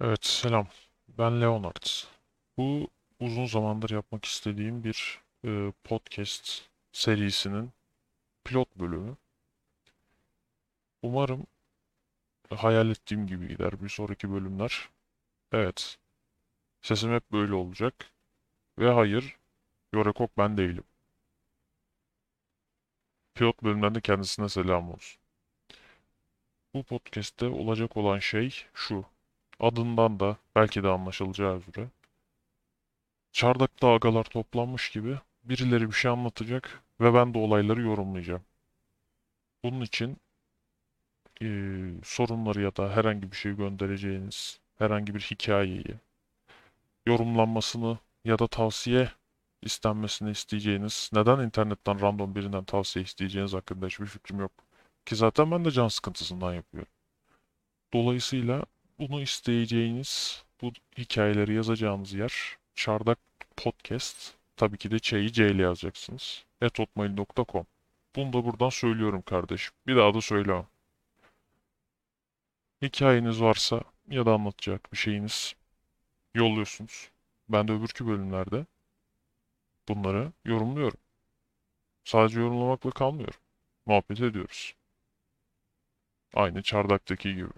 Evet, selam. Ben Leonard. Bu uzun zamandır yapmak istediğim bir e, podcast serisinin pilot bölümü. Umarım hayal ettiğim gibi gider bir sonraki bölümler. Evet, sesim hep böyle olacak. Ve hayır, Yorekok ben değilim. Pilot bölümden de kendisine selam olsun. Bu podcast'te olacak olan şey şu. Adından da belki de anlaşılacağı üzere. Çardak'ta agalar toplanmış gibi birileri bir şey anlatacak ve ben de olayları yorumlayacağım. Bunun için eee, sorunları ya da herhangi bir şey göndereceğiniz herhangi bir hikayeyi yorumlanmasını ya da tavsiye istenmesini isteyeceğiniz, neden internetten random birinden tavsiye isteyeceğiniz hakkında hiçbir fikrim yok. Ki zaten ben de can sıkıntısından yapıyorum. Dolayısıyla bunu isteyeceğiniz, bu hikayeleri yazacağınız yer Çardak Podcast. Tabii ki de Ç'yi C yazacaksınız. etotmail.com Bunu da buradan söylüyorum kardeşim. Bir daha da söylemem. Hikayeniz varsa ya da anlatacak bir şeyiniz yolluyorsunuz. Ben de öbürkü bölümlerde bunları yorumluyorum. Sadece yorumlamakla kalmıyorum. Muhabbet ediyoruz. Aynı Çardak'taki gibi.